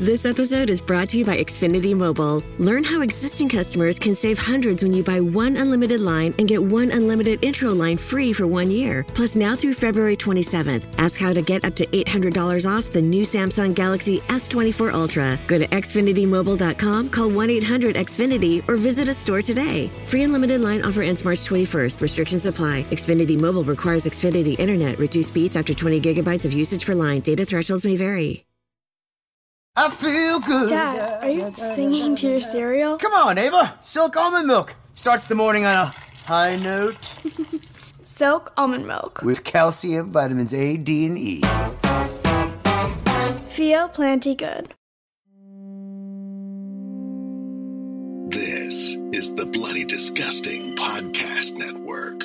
This episode is brought to you by Xfinity Mobile. Learn how existing customers can save hundreds when you buy one unlimited line and get one unlimited intro line free for one year. Plus, now through February 27th, ask how to get up to $800 off the new Samsung Galaxy S24 Ultra. Go to XfinityMobile.com, call 1 800 Xfinity, or visit a store today. Free unlimited line offer ends March 21st. Restrictions apply. Xfinity Mobile requires Xfinity Internet. Reduced speeds after 20 gigabytes of usage per line. Data thresholds may vary. I feel good. Dad, are you singing to your cereal? Come on, Ava. Silk almond milk starts the morning on a high note Silk almond milk. with calcium, vitamins A, D, and E. Feel plenty good. This is the Bloody Disgusting Podcast Network.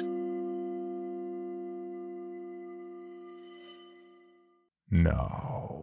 No.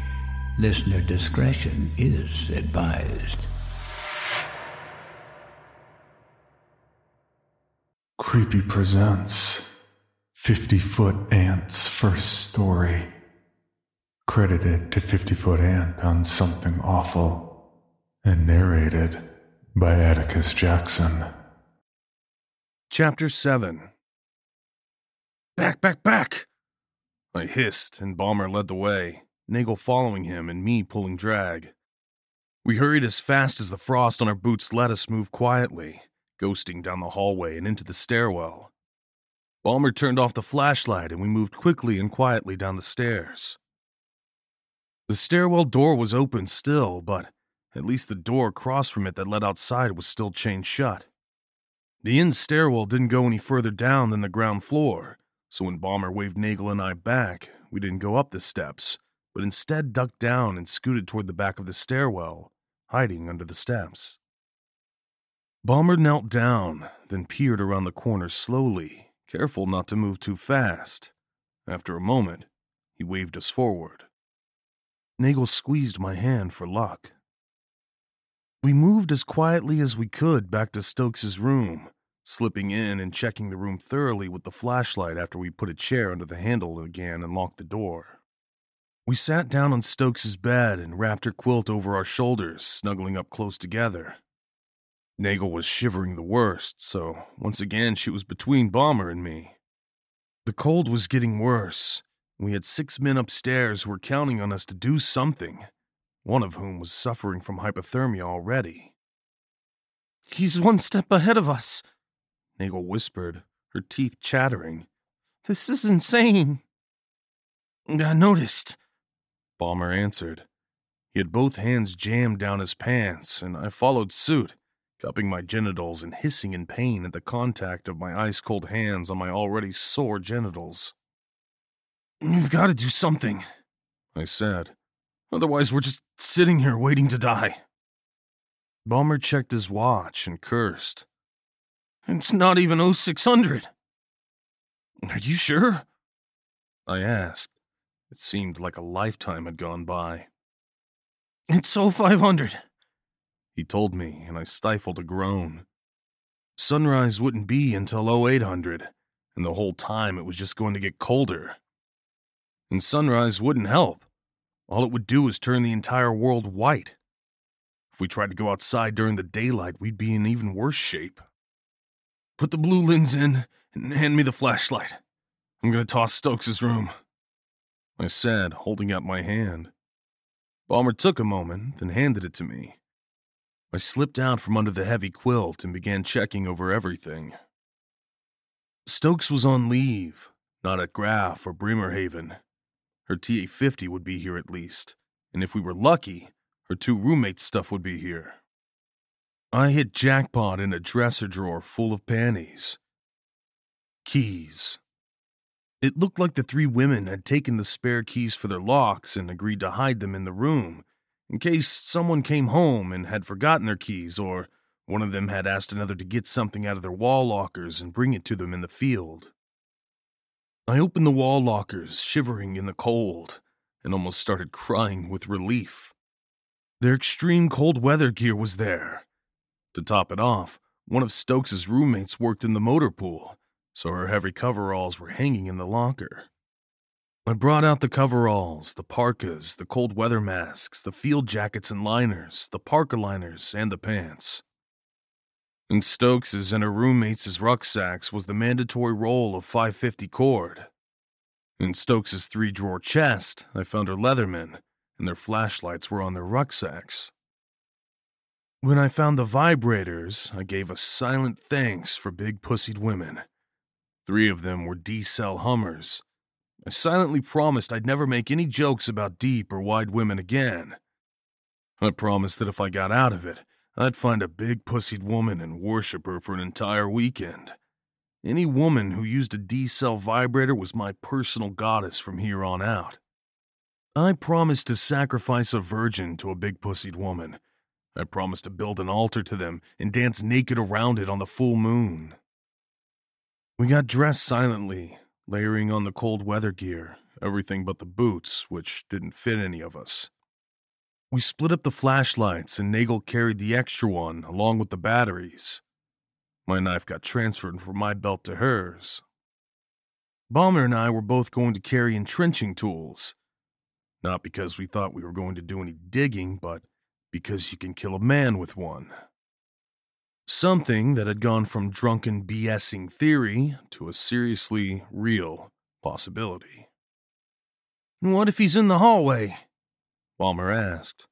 Listener discretion is advised. Creepy presents 50 Foot Ant's first story. Credited to 50 Foot Ant on Something Awful. And narrated by Atticus Jackson. Chapter 7 Back, back, back! I hissed, and Balmer led the way, Nagel following him and me pulling drag. We hurried as fast as the frost on our boots let us move quietly, ghosting down the hallway and into the stairwell. Balmer turned off the flashlight and we moved quickly and quietly down the stairs. The stairwell door was open still, but at least the door across from it that led outside was still chained shut. The inn stairwell didn't go any further down than the ground floor, so when Balmer waved Nagel and I back, we didn't go up the steps, but instead ducked down and scooted toward the back of the stairwell, hiding under the steps. Balmer knelt down, then peered around the corner slowly, careful not to move too fast. After a moment, he waved us forward. Nagel squeezed my hand for luck. We moved as quietly as we could back to Stokes's room, slipping in and checking the room thoroughly with the flashlight after we put a chair under the handle again and locked the door. We sat down on Stokes's bed and wrapped her quilt over our shoulders, snuggling up close together. Nagel was shivering the worst, so once again she was between Balmer and me. The cold was getting worse. We had six men upstairs who were counting on us to do something, one of whom was suffering from hypothermia already. He's one step ahead of us, Nagel whispered, her teeth chattering. This is insane. I noticed, Balmer answered. He had both hands jammed down his pants, and I followed suit, cupping my genitals and hissing in pain at the contact of my ice cold hands on my already sore genitals. You've got to do something, I said. Otherwise, we're just sitting here waiting to die. Balmer checked his watch and cursed. It's not even 0600. Are you sure? I asked. It seemed like a lifetime had gone by. It's so 500, he told me, and I stifled a groan. Sunrise wouldn't be until 0800, and the whole time it was just going to get colder. And sunrise wouldn't help. All it would do is turn the entire world white. If we tried to go outside during the daylight, we'd be in even worse shape. Put the blue lens in and hand me the flashlight. I'm going to toss Stokes's room. I said, holding out my hand. Balmer took a moment, then handed it to me. I slipped out from under the heavy quilt and began checking over everything. Stokes was on leave, not at Graf or Bremerhaven. Her TA 50 would be here at least, and if we were lucky, her two roommates' stuff would be here. I hit jackpot in a dresser drawer full of panties. Keys. It looked like the three women had taken the spare keys for their locks and agreed to hide them in the room, in case someone came home and had forgotten their keys, or one of them had asked another to get something out of their wall lockers and bring it to them in the field. I opened the wall lockers, shivering in the cold, and almost started crying with relief. Their extreme cold weather gear was there. To top it off, one of Stokes's roommates worked in the motor pool, so her heavy coveralls were hanging in the locker. I brought out the coveralls, the parkas, the cold weather masks, the field jackets and liners, the parka liners, and the pants. In Stokes's and her roommates' rucksacks was the mandatory roll of 550 cord. In Stokes's three drawer chest, I found her Leatherman, and their flashlights were on their rucksacks. When I found the vibrators, I gave a silent thanks for big pussied women. Three of them were D cell Hummers. I silently promised I'd never make any jokes about deep or wide women again. I promised that if I got out of it, I'd find a big pussied woman and worship her for an entire weekend. Any woman who used a D cell vibrator was my personal goddess from here on out. I promised to sacrifice a virgin to a big pussied woman. I promised to build an altar to them and dance naked around it on the full moon. We got dressed silently, layering on the cold weather gear, everything but the boots, which didn't fit any of us. We split up the flashlights, and Nagel carried the extra one along with the batteries. My knife got transferred from my belt to hers. Balmer and I were both going to carry entrenching tools. Not because we thought we were going to do any digging, but because you can kill a man with one. Something that had gone from drunken BSing theory to a seriously real possibility. What if he's in the hallway? Balmer asked.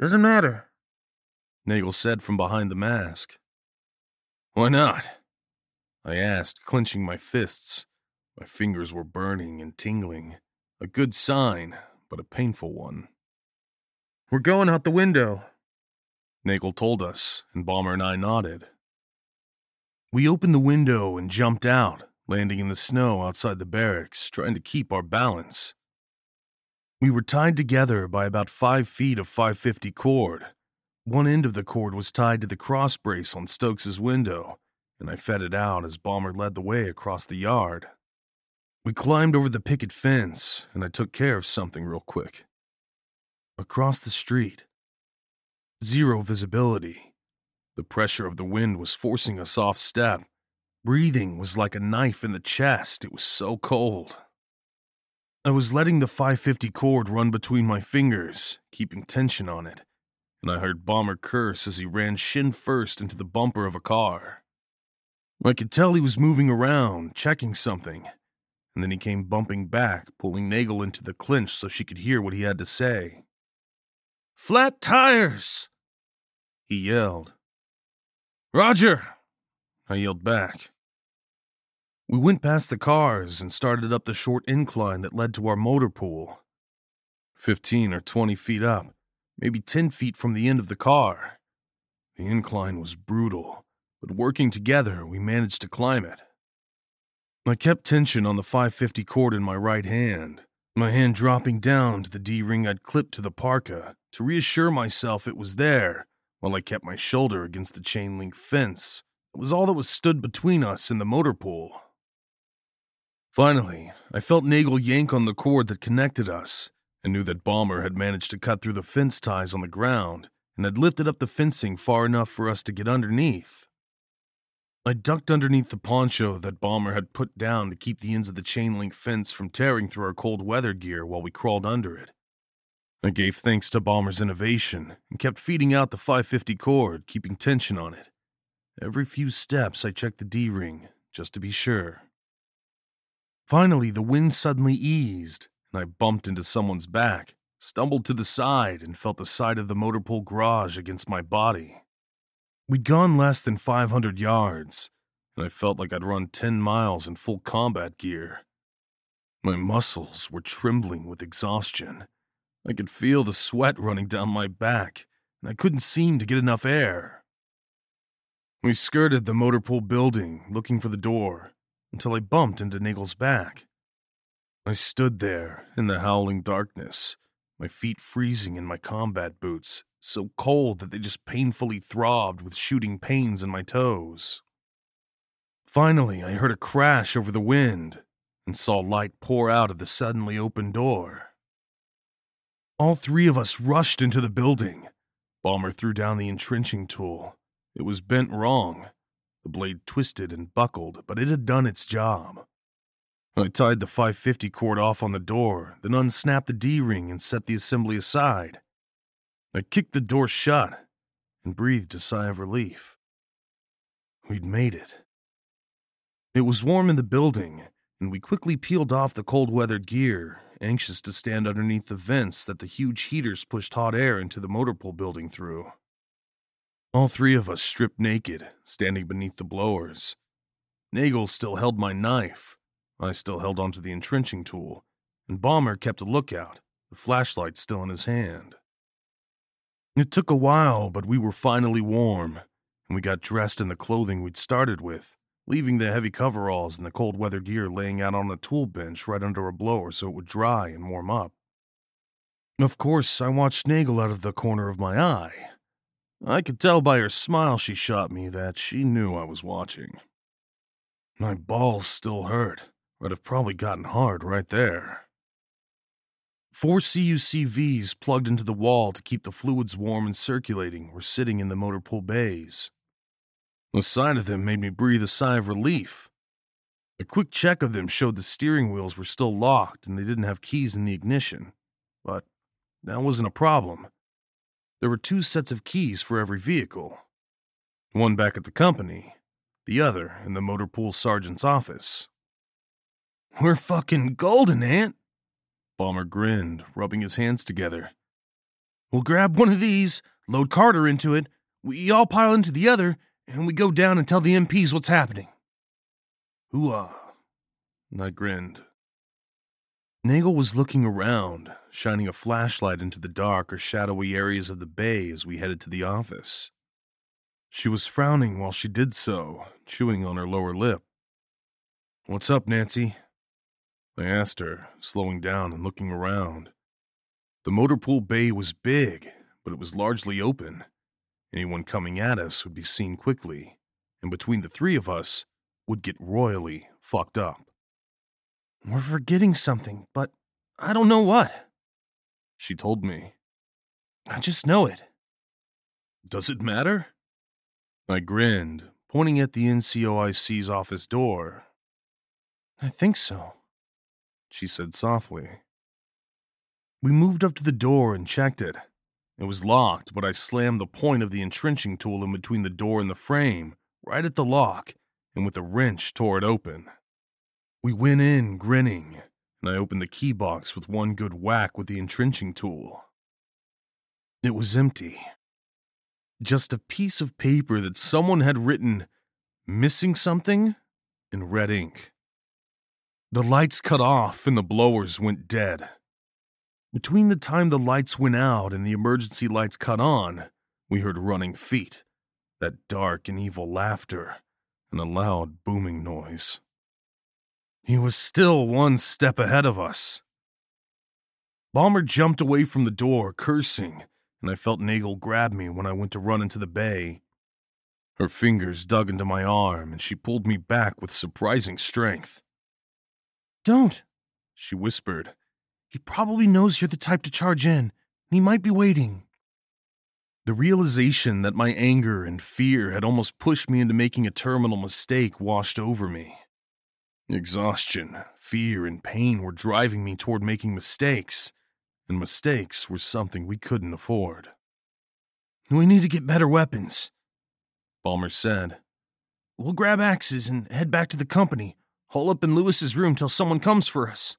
Doesn't matter, Nagel said from behind the mask. Why not? I asked, clenching my fists. My fingers were burning and tingling. A good sign, but a painful one. We're going out the window. Nagel told us, and Balmer and I nodded. We opened the window and jumped out, landing in the snow outside the barracks, trying to keep our balance. We were tied together by about five feet of 550 cord. One end of the cord was tied to the cross brace on Stokes's window, and I fed it out as Balmer led the way across the yard. We climbed over the picket fence, and I took care of something real quick. Across the street, zero visibility. The pressure of the wind was forcing us off step. Breathing was like a knife in the chest, it was so cold. I was letting the 550 cord run between my fingers, keeping tension on it, and I heard Balmer curse as he ran shin first into the bumper of a car. I could tell he was moving around, checking something, and then he came bumping back, pulling Nagel into the clinch so she could hear what he had to say. Flat tires! He yelled. Roger! I yelled back. We went past the cars and started up the short incline that led to our motor pool. Fifteen or twenty feet up, maybe ten feet from the end of the car. The incline was brutal, but working together, we managed to climb it. I kept tension on the 550 cord in my right hand, my hand dropping down to the D ring I'd clipped to the parka to reassure myself it was there, while I kept my shoulder against the chain link fence. It was all that was stood between us and the motor pool. Finally, I felt Nagel yank on the cord that connected us and knew that Balmer had managed to cut through the fence ties on the ground and had lifted up the fencing far enough for us to get underneath. I ducked underneath the poncho that Balmer had put down to keep the ends of the chain link fence from tearing through our cold weather gear while we crawled under it. I gave thanks to Balmer's innovation and kept feeding out the 550 cord, keeping tension on it. Every few steps, I checked the D ring, just to be sure. Finally, the wind suddenly eased, and I bumped into someone's back, stumbled to the side, and felt the side of the motor pool garage against my body. We'd gone less than 500 yards, and I felt like I'd run 10 miles in full combat gear. My muscles were trembling with exhaustion. I could feel the sweat running down my back, and I couldn't seem to get enough air. We skirted the motor pool building, looking for the door, until I bumped into Nagel's back. I stood there in the howling darkness, my feet freezing in my combat boots, so cold that they just painfully throbbed with shooting pains in my toes. Finally, I heard a crash over the wind and saw light pour out of the suddenly opened door. All three of us rushed into the building. Balmer threw down the entrenching tool. It was bent wrong. The blade twisted and buckled, but it had done its job. I tied the 550 cord off on the door, then unsnapped the D ring and set the assembly aside. I kicked the door shut and breathed a sigh of relief. We'd made it. It was warm in the building, and we quickly peeled off the cold weather gear, anxious to stand underneath the vents that the huge heaters pushed hot air into the motor pool building through. All three of us stripped naked, standing beneath the blowers. Nagel still held my knife. I still held onto the entrenching tool, and Balmer kept a lookout, the flashlight still in his hand. It took a while, but we were finally warm, and we got dressed in the clothing we'd started with, leaving the heavy coveralls and the cold weather gear laying out on a tool bench right under a blower so it would dry and warm up. Of course, I watched Nagel out of the corner of my eye. I could tell by her smile she shot me that she knew I was watching. My balls still hurt, but have probably gotten hard right there. Four CUCVs plugged into the wall to keep the fluids warm and circulating were sitting in the motor pool bays. The sight of them made me breathe a sigh of relief. A quick check of them showed the steering wheels were still locked and they didn't have keys in the ignition. But that wasn't a problem. There were two sets of keys for every vehicle one back at the company, the other in the motor pool sergeant's office. We're fucking golden, Ant, Balmer grinned, rubbing his hands together. We'll grab one of these, load Carter into it, we all pile into the other, and we go down and tell the MPs what's happening. Hooah. Uh, I grinned. Nagel was looking around, shining a flashlight into the dark or shadowy areas of the bay as we headed to the office. She was frowning while she did so, chewing on her lower lip. What's up, Nancy? I asked her, slowing down and looking around. The motor pool bay was big, but it was largely open. Anyone coming at us would be seen quickly, and between the three of us, would get royally fucked up. We're forgetting something, but I don't know what. She told me. I just know it. Does it matter? I grinned, pointing at the NCOIC's office door. I think so she said softly. We moved up to the door and checked it. It was locked, but I slammed the point of the entrenching tool in between the door and the frame, right at the lock, and with a wrench tore it open. We went in grinning, and I opened the key box with one good whack with the entrenching tool. It was empty. Just a piece of paper that someone had written, missing something, in red ink. The lights cut off and the blowers went dead. Between the time the lights went out and the emergency lights cut on, we heard running feet, that dark and evil laughter, and a loud booming noise. He was still one step ahead of us. Balmer jumped away from the door, cursing, and I felt Nagel grab me when I went to run into the bay. Her fingers dug into my arm, and she pulled me back with surprising strength. Don't, she whispered. He probably knows you're the type to charge in, and he might be waiting. The realization that my anger and fear had almost pushed me into making a terminal mistake washed over me. Exhaustion, fear, and pain were driving me toward making mistakes, and mistakes were something we couldn't afford. We need to get better weapons, Balmer said. We'll grab axes and head back to the company, hole up in Lewis's room till someone comes for us.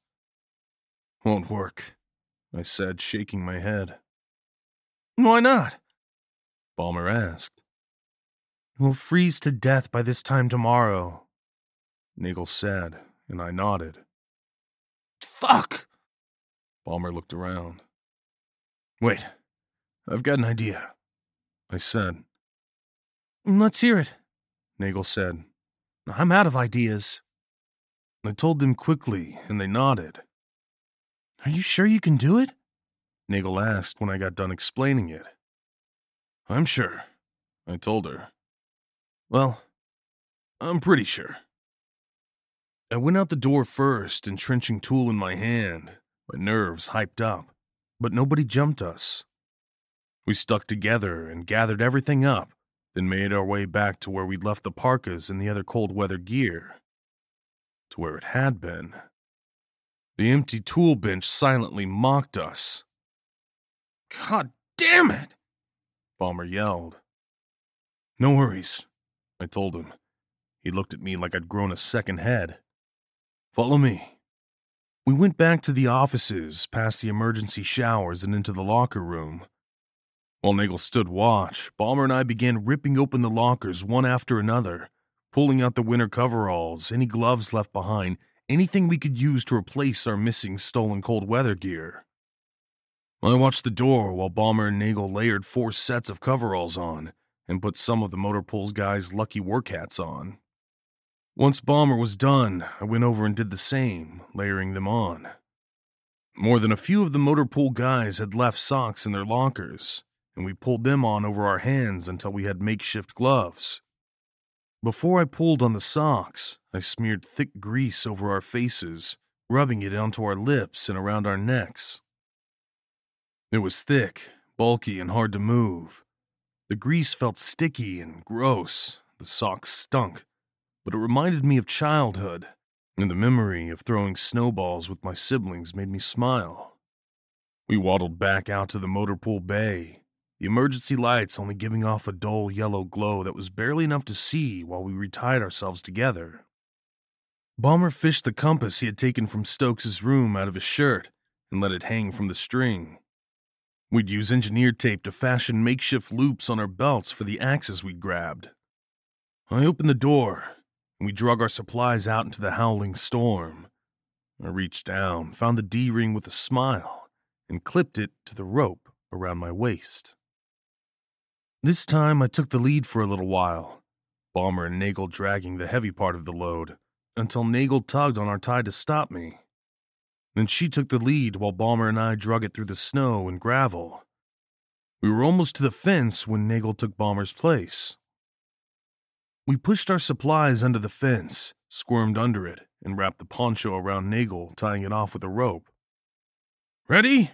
Won't work, I said, shaking my head. Why not? Balmer asked. We'll freeze to death by this time tomorrow, Nagel said, and I nodded. Fuck! Balmer looked around. Wait, I've got an idea, I said. Let's hear it, Nagel said. I'm out of ideas. I told them quickly, and they nodded. Are you sure you can do it? Nagel asked when I got done explaining it. I'm sure, I told her. Well, I'm pretty sure. I went out the door first, entrenching tool in my hand, my nerves hyped up, but nobody jumped us. We stuck together and gathered everything up, then made our way back to where we'd left the parkas and the other cold weather gear. To where it had been. The empty tool bench silently mocked us. God damn it! Balmer yelled. No worries, I told him. He looked at me like I'd grown a second head. Follow me. We went back to the offices, past the emergency showers, and into the locker room. While Nagel stood watch, Balmer and I began ripping open the lockers one after another, pulling out the winter coveralls, any gloves left behind, anything we could use to replace our missing stolen cold weather gear. I watched the door while Balmer and Nagel layered four sets of coveralls on and put some of the motor pools guys' lucky work hats on. Once Balmer was done, I went over and did the same, layering them on. More than a few of the motor pool guys had left socks in their lockers, and we pulled them on over our hands until we had makeshift gloves. Before I pulled on the socks, I smeared thick grease over our faces, rubbing it onto our lips and around our necks. It was thick, bulky, and hard to move. The grease felt sticky and gross. The socks stunk, but it reminded me of childhood, and the memory of throwing snowballs with my siblings made me smile. We waddled back out to the motor pool bay, the emergency lights only giving off a dull yellow glow that was barely enough to see while we retied ourselves together. Balmer fished the compass he had taken from Stokes's room out of his shirt and let it hang from the string. We'd use engineer tape to fashion makeshift loops on our belts for the axes we'd grabbed. I opened the door, and we drug our supplies out into the howling storm. I reached down, found the D ring with a smile, and clipped it to the rope around my waist. This time I took the lead for a little while, Balmer and Nagel dragging the heavy part of the load, until Nagel tugged on our tie to stop me. Then she took the lead while Balmer and I drug it through the snow and gravel. We were almost to the fence when Nagel took Balmer's place. We pushed our supplies under the fence, squirmed under it, and wrapped the poncho around Nagel, tying it off with a rope. Ready?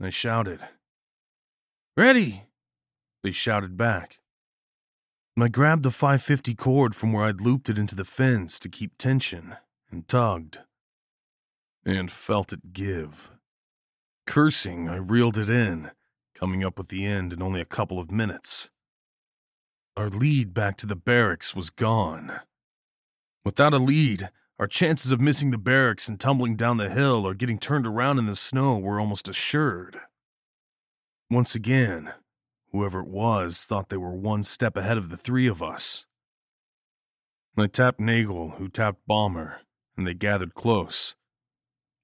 I shouted. Ready! They shouted back. I grabbed the 550 cord from where I'd looped it into the fence to keep tension and tugged and felt it give. Cursing, I reeled it in, coming up with the end in only a couple of minutes. Our lead back to the barracks was gone. Without a lead, our chances of missing the barracks and tumbling down the hill or getting turned around in the snow were almost assured. Once again, whoever it was thought they were one step ahead of the three of us. I tapped Nagel, who tapped Balmer, and they gathered close.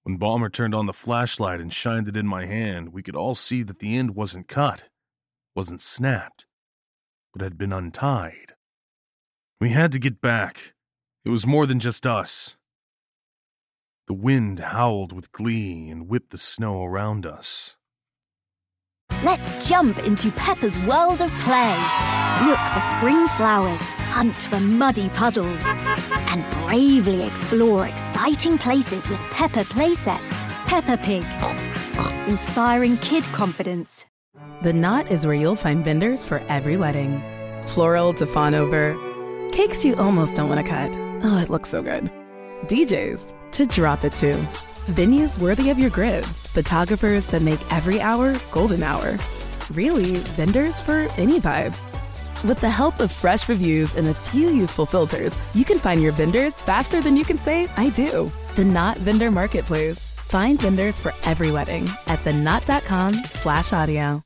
When Balmer turned on the flashlight and shined it in my hand, we could all see that the end wasn't cut, wasn't snapped, but had been untied. We had to get back. It was more than just us. The wind howled with glee and whipped the snow around us. Let's jump into Peppa's world of play. Look for spring flowers, hunt for muddy puddles, and bravely explore exciting places with Peppa playsets. Peppa Pig, inspiring kid confidence. The Knot is where you'll find vendors for every wedding. Floral to fawn over, cakes you almost don't want to cut. Oh, it looks so good. DJs to drop it to. Venues worthy of your grid. Photographers that make every hour golden hour. Really, vendors for any vibe. With the help of fresh reviews and a few useful filters, you can find your vendors faster than you can say, I do. The Knot Vendor Marketplace. Find vendors for every wedding at theknot.com slash audio.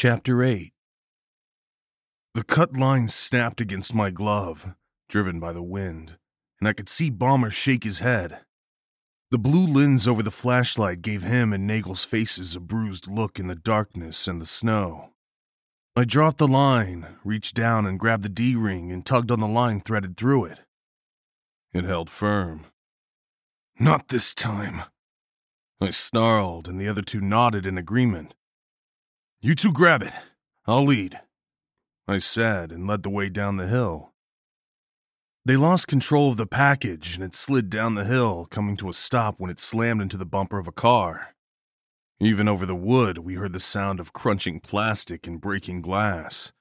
Chapter 8 The cut line snapped against my glove, driven by the wind, and I could see Balmer shake his head. The blue lens over the flashlight gave him and Nagel's faces a bruised look in the darkness and the snow. I dropped the line, reached down and grabbed the D ring and tugged on the line threaded through it. It held firm. Not this time. I snarled, and the other two nodded in agreement. You two grab it. I'll lead. I said and led the way down the hill. They lost control of the package and it slid down the hill, coming to a stop when it slammed into the bumper of a car. Even over the wood, we heard the sound of crunching plastic and breaking glass.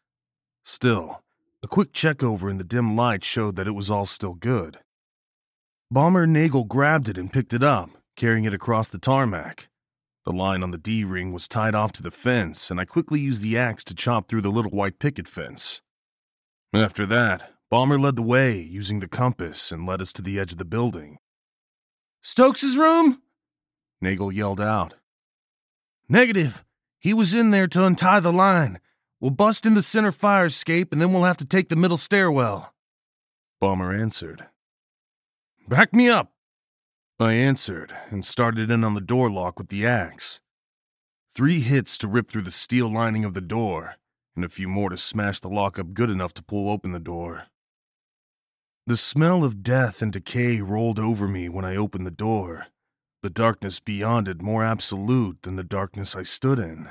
Still, a quick check over in the dim light showed that it was all still good. Balmer Nagel grabbed it and picked it up, carrying it across the tarmac. The line on the D ring was tied off to the fence, and I quickly used the axe to chop through the little white picket fence. After that, Balmer led the way, using the compass, and led us to the edge of the building. Stokes's room? Nagel yelled out. Negative. He was in there to untie the line. We'll bust in the center fire escape, and then we'll have to take the middle stairwell. Balmer answered. Back me up. I answered and started in on the door lock with the axe. Three hits to rip through the steel lining of the door, and a few more to smash the lock up good enough to pull open the door. The smell of death and decay rolled over me when I opened the door, the darkness beyond it more absolute than the darkness I stood in.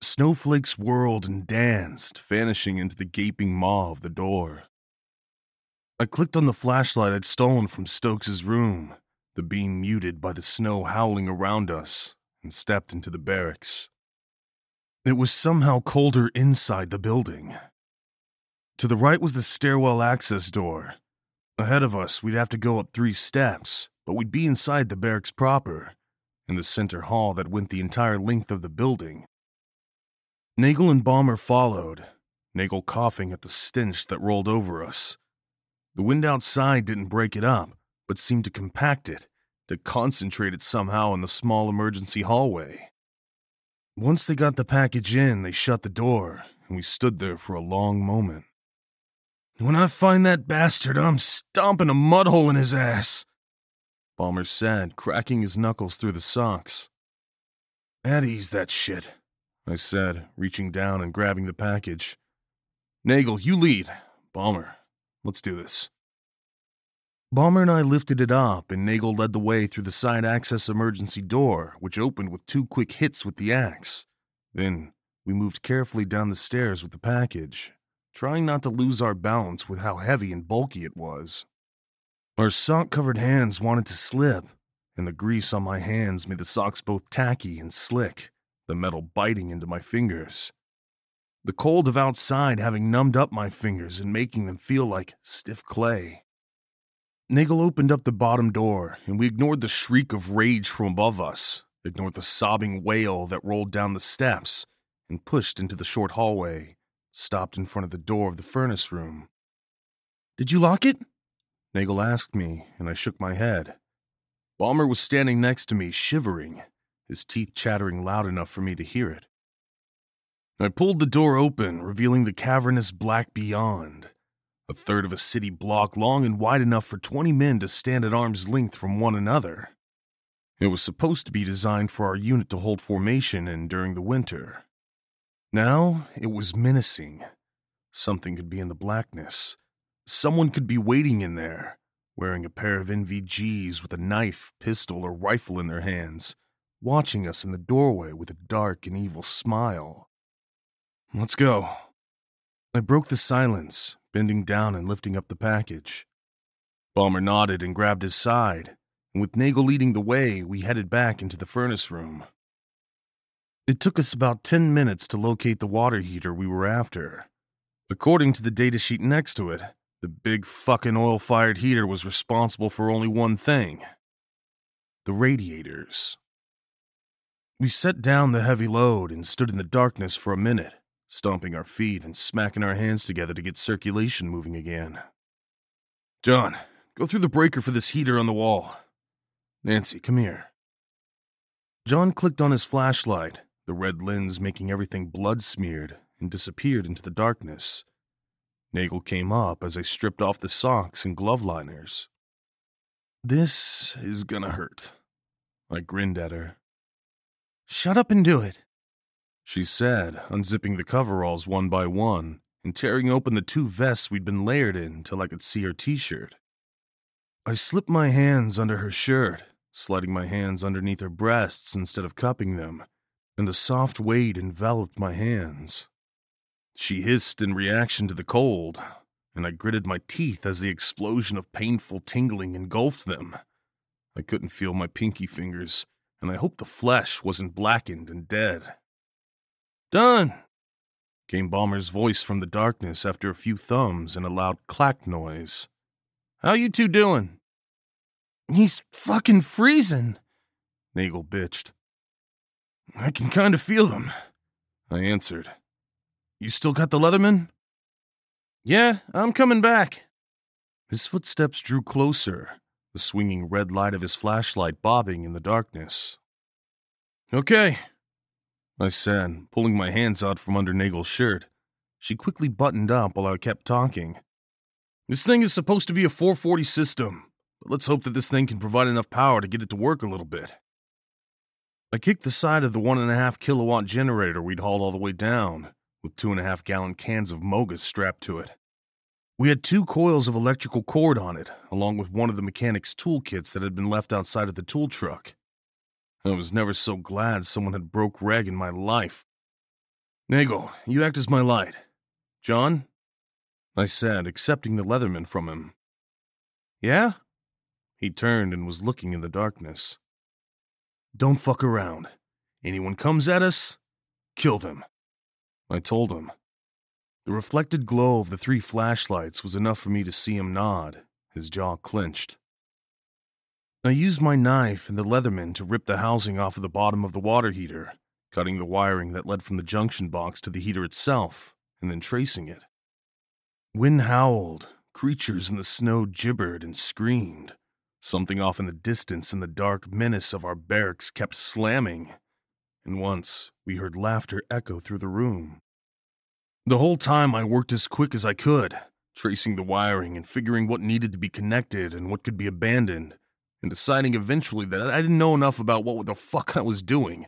Snowflakes whirled and danced, vanishing into the gaping maw of the door. I clicked on the flashlight I'd stolen from Stokes's room, the beam muted by the snow howling around us, and stepped into the barracks. It was somehow colder inside the building. To the right was the stairwell access door. Ahead of us, we'd have to go up three steps, but we'd be inside the barracks proper, in the center hall that went the entire length of the building. Nagel and Balmer followed, Nagel coughing at the stench that rolled over us. The wind outside didn't break it up, but seemed to compact it, to concentrate it somehow in the small emergency hallway. Once they got the package in, they shut the door, and we stood there for a long moment. When I find that bastard, I'm stomping a mud hole in his ass, Balmer said, cracking his knuckles through the socks. At ease, that shit, I said, reaching down and grabbing the package. Nagel, you lead. Balmer, let's do this. Balmer and I lifted it up, and Nagel led the way through the side access emergency door, which opened with two quick hits with the axe. Then we moved carefully down the stairs with the package, trying not to lose our balance with how heavy and bulky it was. Our sock covered hands wanted to slip, and the grease on my hands made the socks both tacky and slick, the metal biting into my fingers. The cold of outside having numbed up my fingers and making them feel like stiff clay. Nagel opened up the bottom door, and we ignored the shriek of rage from above us, ignored the sobbing wail that rolled down the steps, and pushed into the short hallway, stopped in front of the door of the furnace room. Did you lock it? Nagel asked me, and I shook my head. Balmer was standing next to me, shivering, his teeth chattering loud enough for me to hear it. I pulled the door open, revealing the cavernous black beyond, a third of a city block long and wide enough for 20 men to stand at arm's length from one another. It was supposed to be designed for our unit to hold formation in during the winter. Now it was menacing. Something could be in the blackness. Someone could be waiting in there, wearing a pair of NVGs with a knife, pistol, or rifle in their hands, watching us in the doorway with a dark and evil smile. Let's go. I broke the silence, bending down and lifting up the package. Balmer nodded and grabbed his side, and with Nagel leading the way, we headed back into the furnace room. It took us about 10 minutes to locate the water heater we were after. According to the datasheet next to it, the big fucking oil fired heater was responsible for only one thing the radiators. We set down the heavy load and stood in the darkness for a minute, stomping our feet and smacking our hands together to get circulation moving again. John, go through the breaker for this heater on the wall. Nancy, come here. John clicked on his flashlight, the red lens making everything blood smeared, and disappeared into the darkness. Nagel came up as I stripped off the socks and glove liners. This is gonna hurt. I grinned at her. Shut up and do it, she said, unzipping the coveralls one by one and tearing open the two vests we'd been layered in till I could see her t shirt. I slipped my hands under her shirt, sliding my hands underneath her breasts instead of cupping them, and the soft weight enveloped my hands. She hissed in reaction to the cold, and I gritted my teeth as the explosion of painful tingling engulfed them. I couldn't feel my pinky fingers, and I hoped the flesh wasn't blackened and dead. Done, came Balmer's voice from the darkness after a few thumbs and a loud clack noise. How you two doing? He's fucking freezing, Nagel bitched. I can kind of feel him, I answered. You still got the Leatherman? Yeah, I'm coming back. His footsteps drew closer, the swinging red light of his flashlight bobbing in the darkness. Okay, I said, pulling my hands out from under Nagel's shirt. She quickly buttoned up while I kept talking. This thing is supposed to be a 440 system, but let's hope that this thing can provide enough power to get it to work a little bit. I kicked the side of the one and a half kilowatt generator we'd hauled all the way down, with two and a half gallon cans of MOGAS strapped to it. We had two coils of electrical cord on it, along with one of the mechanic's toolkits that had been left outside of the tool truck. I was never so glad someone had broke reg in my life. Nagel, you act as my light. John? I said, accepting the Leatherman from him. Yeah? He turned and was looking in the darkness. Don't fuck around. Anyone comes at us, kill them. I told him. The reflected glow of the three flashlights was enough for me to see him nod, his jaw clenched. I used my knife and the Leatherman to rip the housing off of the bottom of the water heater, cutting the wiring that led from the junction box to the heater itself, and then tracing it. Wind howled, creatures in the snow gibbered and screamed. Something off in the distance in the dark menace of our barracks kept slamming and once we heard laughter echo through the room. The whole time I worked as quick as I could, tracing the wiring and figuring what needed to be connected and what could be abandoned, and deciding eventually that I didn't know enough about what the fuck I was doing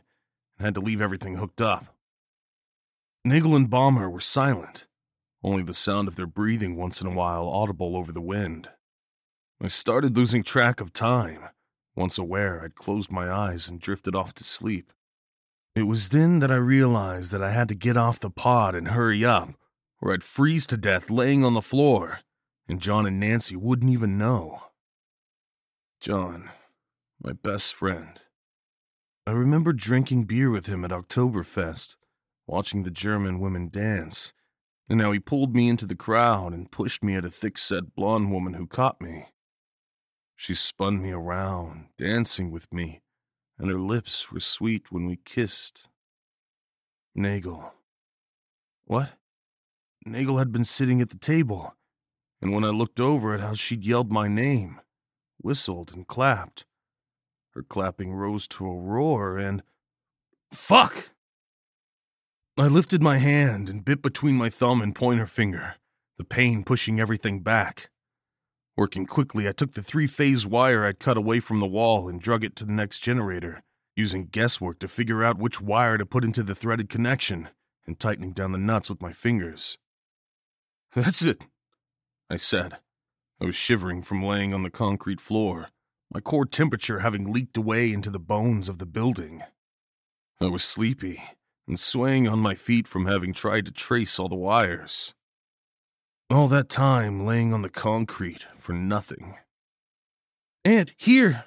and had to leave everything hooked up. Nagel and Balmer were silent, only the sound of their breathing once in a while audible over the wind. I started losing track of time. Once aware, I'd closed my eyes and drifted off to sleep. It was then that I realized that I had to get off the pod and hurry up, or I'd freeze to death laying on the floor, and John and Nancy wouldn't even know. John, my best friend. I remember drinking beer with him at Oktoberfest, watching the German women dance, and how he pulled me into the crowd and pushed me at a thick set blonde woman who caught me. She spun me around, dancing with me, and her lips were sweet when we kissed. Nagel. What? Nagel had been sitting at the table, and when I looked over at how she'd yelled my name, whistled, and clapped, her clapping rose to a roar and. Fuck! I lifted my hand and bit between my thumb and pointer finger, the pain pushing everything back. Working quickly, I took the three phase wire I'd cut away from the wall and drug it to the next generator, using guesswork to figure out which wire to put into the threaded connection and tightening down the nuts with my fingers. That's it, I said. I was shivering from laying on the concrete floor, my core temperature having leaked away into the bones of the building. I was sleepy and swaying on my feet from having tried to trace all the wires. All that time laying on the concrete for nothing. Ant, here,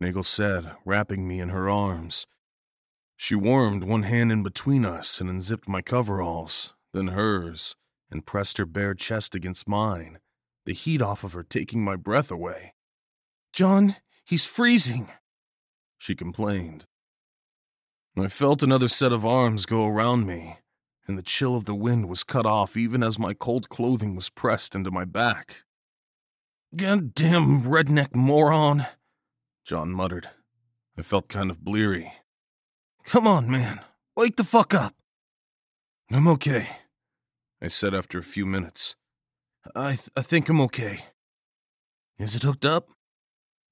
Nagel said, wrapping me in her arms. She warmed one hand in between us and unzipped my coveralls, then hers, and pressed her bare chest against mine, the heat off of her taking my breath away. John, he's freezing, she complained. I felt another set of arms go around me, and the chill of the wind was cut off even as my cold clothing was pressed into my back. Goddamn redneck moron, John muttered. I felt kind of bleary. Come on, man. Wake the fuck up. I'm okay, I said after a few minutes. I, th- I think I'm okay. Is it hooked up?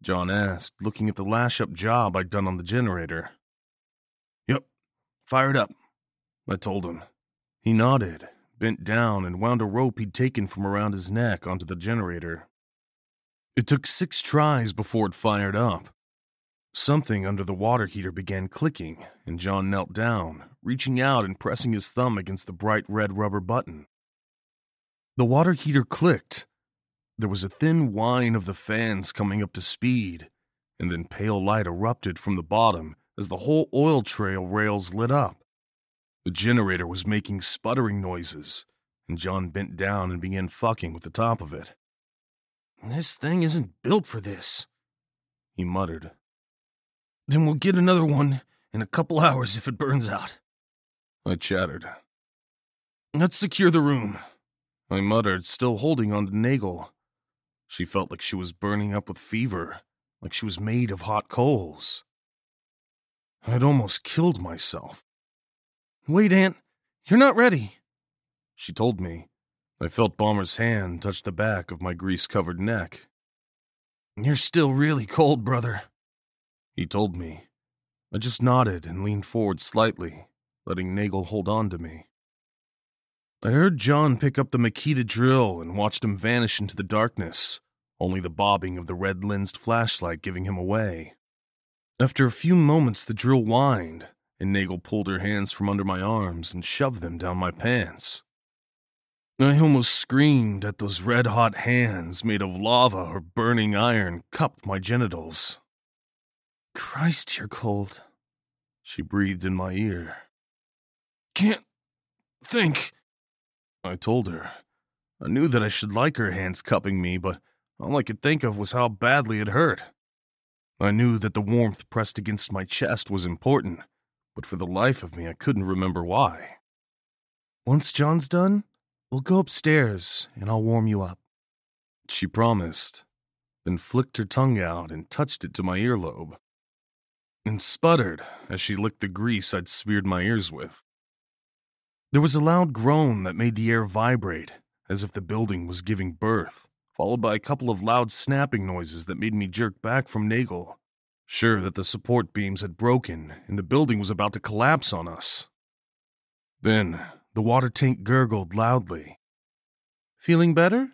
John asked, looking at the lash up job I'd done on the generator. Yep, fired up, I told him. He nodded, bent down, and wound a rope he'd taken from around his neck onto the generator. It took six tries before it fired up. Something under the water heater began clicking, and John knelt down, reaching out and pressing his thumb against the bright red rubber button. The water heater clicked. There was a thin whine of the fans coming up to speed, and then pale light erupted from the bottom as the whole oil trail rails lit up. The generator was making sputtering noises, and John bent down and began fucking with the top of it. This thing isn't built for this, he muttered. Then we'll get another one in a couple hours if it burns out. I chattered. Let's secure the room, I muttered, still holding on to Nagel. She felt like she was burning up with fever, like she was made of hot coals. I'd almost killed myself. Wait, Ant, you're not ready, she told me. I felt Balmer's hand touch the back of my grease covered neck. You're still really cold, brother, he told me. I just nodded and leaned forward slightly, letting Nagel hold on to me. I heard John pick up the Makita drill and watched him vanish into the darkness, only the bobbing of the red lensed flashlight giving him away. After a few moments, the drill whined, and Nagel pulled her hands from under my arms and shoved them down my pants. I almost screamed at those red hot hands made of lava or burning iron cupped my genitals. Christ, you're cold, she breathed in my ear. Can't think, I told her. I knew that I should like her hands cupping me, but all I could think of was how badly it hurt. I knew that the warmth pressed against my chest was important, but for the life of me I couldn't remember why. Once John's done, we'll go upstairs and I'll warm you up. She promised, then flicked her tongue out and touched it to my earlobe and sputtered as she licked the grease I'd smeared my ears with. There was a loud groan that made the air vibrate, as if the building was giving birth, followed by a couple of loud snapping noises that made me jerk back from Nagel, sure that the support beams had broken and the building was about to collapse on us. Then the water tank gurgled loudly. Feeling better?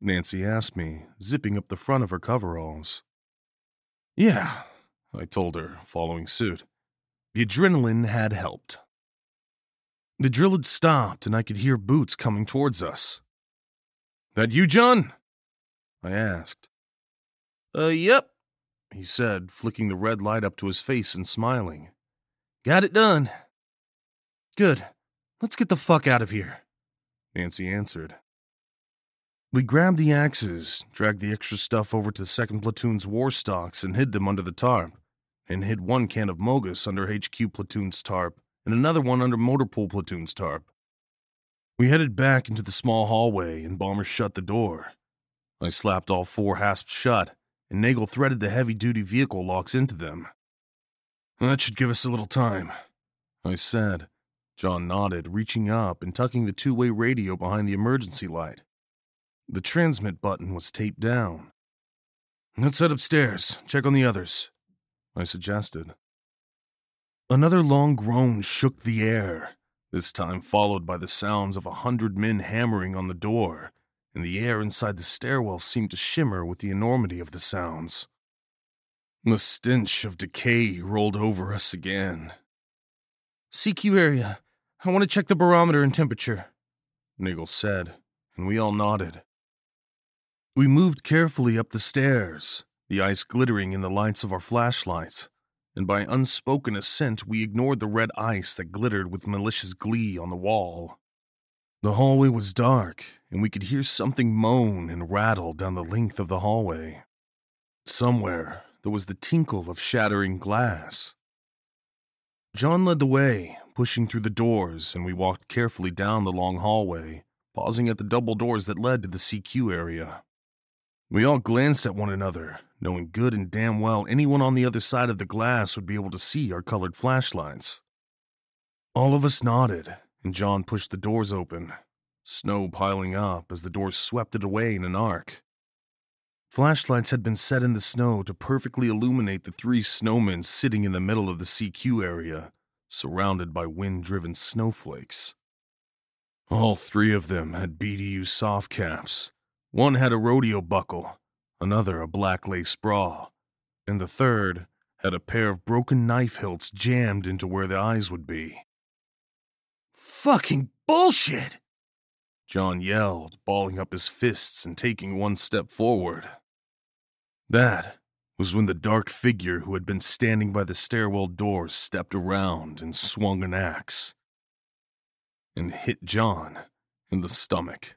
Nancy asked me, zipping up the front of her coveralls. Yeah, I told her, following suit. The adrenaline had helped. The drill had stopped, and I could hear boots coming towards us. That you, John? I asked. Uh, yep, he said, flicking the red light up to his face and smiling. Got it done. Good. Let's get the fuck out of here, Nancy answered. We grabbed the axes, dragged the extra stuff over to the second platoon's war stocks, and hid them under the tarp, and hid one can of MOGAS under HQ platoon's tarp, and another one under Motorpool platoon's tarp. We headed back into the small hallway, and Balmer shut the door. I slapped all four hasps shut, and Nagel threaded the heavy duty vehicle locks into them. That should give us a little time, I said. John nodded, reaching up and tucking the two way radio behind the emergency light. The transmit button was taped down. Let's head upstairs, check on the others, I suggested. Another long groan shook the air, this time followed by the sounds of a hundred men hammering on the door, and the air inside the stairwell seemed to shimmer with the enormity of the sounds. The stench of decay rolled over us again. CQ area. I want to check the barometer and temperature, Nagel said, and we all nodded. We moved carefully up the stairs, the ice glittering in the lights of our flashlights, and by unspoken assent we ignored the red ice that glittered with malicious glee on the wall. The hallway was dark, and we could hear something moan and rattle down the length of the hallway. Somewhere there was the tinkle of shattering glass. John led the way, pushing through the doors, and we walked carefully down the long hallway, pausing at the double doors that led to the CQ area. We all glanced at one another, knowing good and damn well anyone on the other side of the glass would be able to see our colored flashlights. All of us nodded, and John pushed the doors open, snow piling up as the doors swept it away in an arc. Flashlights had been set in the snow to perfectly illuminate the three snowmen sitting in the middle of the CQ area, surrounded by wind driven snowflakes. All three of them had BDU soft caps, one had a rodeo buckle, another a black lace bra, and the third had a pair of broken knife hilts jammed into where the eyes would be. Fucking bullshit! John yelled, balling up his fists and taking one step forward. That was when the dark figure who had been standing by the stairwell door stepped around and swung an axe and hit John in the stomach.